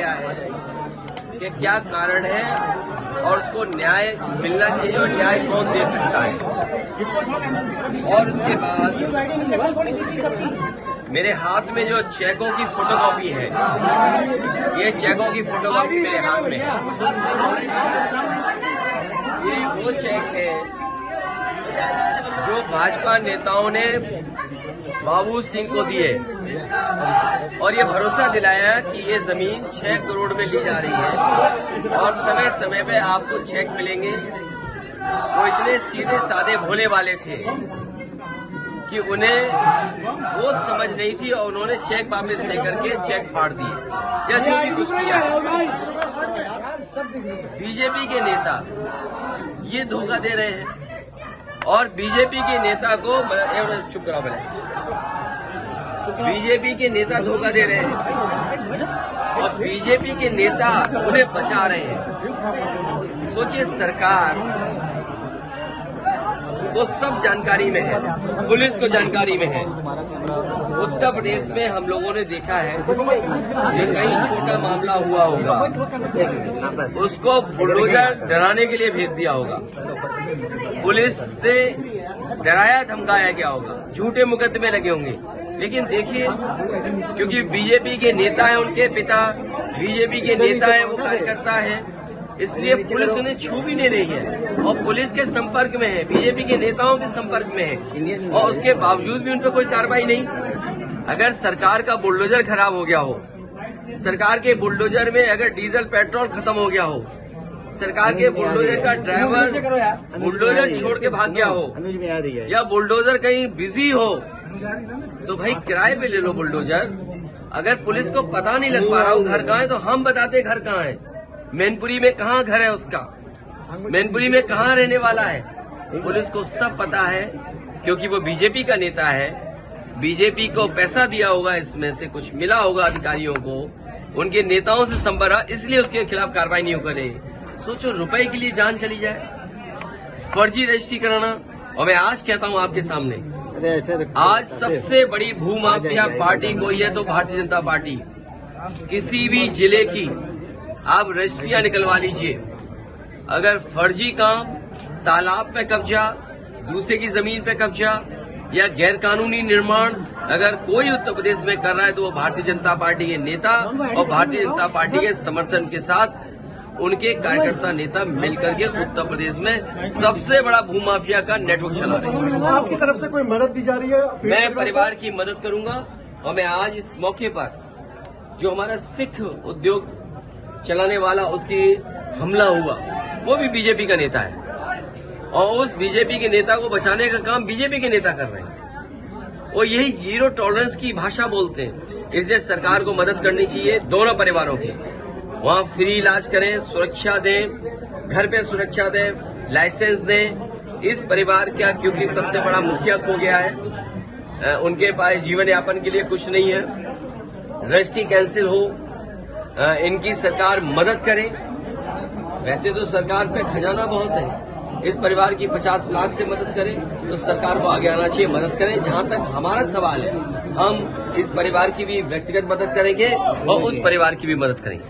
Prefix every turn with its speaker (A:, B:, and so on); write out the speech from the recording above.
A: गया है कि क्या कारण है और उसको न्याय मिलना चाहिए और न्याय कौन दे सकता है? और उसके बाद मेरे हाथ में जो चेकों की फोटोकॉपी है, ये चेकों की फोटोकॉपी मेरे हाथ में है। ये वो चेक है जो भाजपा नेताओं ने बाबू सिंह को दिए। और ये भरोसा दिलाया कि ये ज़मीन छह करोड़ में ली जा रही है। और समय समय पे आपको चेक मिलेंगे। वो इतने सीधे सादे भोले वाले थे कि उन्हें वो समझ नहीं थी और उन्होंने चेक वापस लेकर के चेक फाड़ दिए। या जो भी कुछ किया। बीजेपी के नेता ये धोखा दे रहे हैं। और बीजेपी के नेता को चुप करा पहले बीजेपी के नेता धोखा दे रहे हैं। और बीजेपी के नेता उन्हें बचा रहे हैं। सोचिए सरकार, वो सब जानकारी में है, पुलिस को जानकारी में है। उत्तर प्रदेश में हम लोगों ने देखा है कि कहीं छोटा मामला हुआ होगा। उसको बुलडोजर डराने के लिए भेज दिया होगा। पुलिस से डराया धमकाया गया होगा? झूठे मुकदमे लगे होंगे। लेकिन देखिए, क्योंकि बीजेपी के नेता है उनके पिता, बीजेपी के नेता है, वो कार्यकर्ता है, इसलिए पुलिस उन्हें छू भी नहीं रही है। और पुलिस के संपर्क में है, बीजेपी के नेताओं के संपर्क में है, और उसके बावजूद भी उन पर कोई कार्रवाई नहीं। अगर सरकार का बुलडोजर खराब हो गया हो, सरकार के बुलडोजर में अगर डीजल, पेट्रोल खत्म हो गया हो सरकार के बुलडोजर का ड्राइवर बुलडोजर छोड़ के भाग गया हो। या बुलडोजर कहीं बिज़ी हो तो भाई किराए पे ले लो बुलडोजर। अगर पुलिस को पता नहीं लग पा रहा हो घर कहाँ है तो हम बताते घर कहाँ है। मैनपुरी में कहाँ घर है उसका? मैनपुरी में कहाँ रहने वाला है? पुलिस को सब पता है क्योंकि वो बीजेपी का नेता है। बीजेपी को पैसा दिया होगा इसमें से कुछ मिला होगा अधिकारियों को। उनके नेताओं से संपर्क इसलिए उसके खिलाफ कार्रवाई नहीं करे सोचो रुपए के लिए जान चली जाए। फर्जी रजिस्ट्री कराना। और मैं आज कहता हूँ आपके सामने आज सबसे बड़ी भूमाफिया पार्टी कोई है तो भारतीय जनता पार्टी। किसी भी ज़िले की आप रजिस्ट्रियाँ निकलवा लीजिए। अगर फर्जी काम तालाब पे कब्जा दूसरे की ज़मीन पे कब्जा या गैर कानूनी निर्माण अगर कोई उत्तर प्रदेश में कर रहा है तो वो भारतीय जनता पार्टी के नेता और भारतीय जनता पार्टी के समर्थन के साथ उनके कार्यकर्ता नेता मिलकर के उत्तर प्रदेश में सबसे बड़ा भूमाफिया का नेटवर्क चला रहे हैं।
B: आपकी तरफ़ से कोई मदद दी जा रही है?
A: मैं परिवार की मदद करूँगा और मैं आज इस मौके पर जो हमारा सिख उद्योग चलाने वाला उसकी हमला हुआ वो भी बीजेपी का नेता है। और उस बीजेपी के नेता को बचाने का काम बीजेपी के नेता कर रहे हैं। वो यही ज़ीरो टॉलरेंस की भाषा बोलते हैं। इसलिए सरकार को मदद करनी चाहिए दोनों परिवारों की। वहाँ फ्री इलाज करें, सुरक्षा दें, घर पे सुरक्षा दें, लाइसेंस दें। इस परिवार का क्योंकि सबसे बड़ा मुखिया खो गया है उनके पास जीवन यापन के लिए कुछ नहीं है। रजिस्ट्री कैंसिल हो इनकी सरकार मदद करे। वैसे तो सरकार पे खजाना बहुत है। इस परिवार की 50 लाख से मदद करें तो सरकार को आगे आना चाहिए, मदद करें। जहाँ तक हमारा सवाल है, हम इस परिवार की भी व्यक्तिगत मदद करेंगे और उस परिवार की भी मदद करेंगे।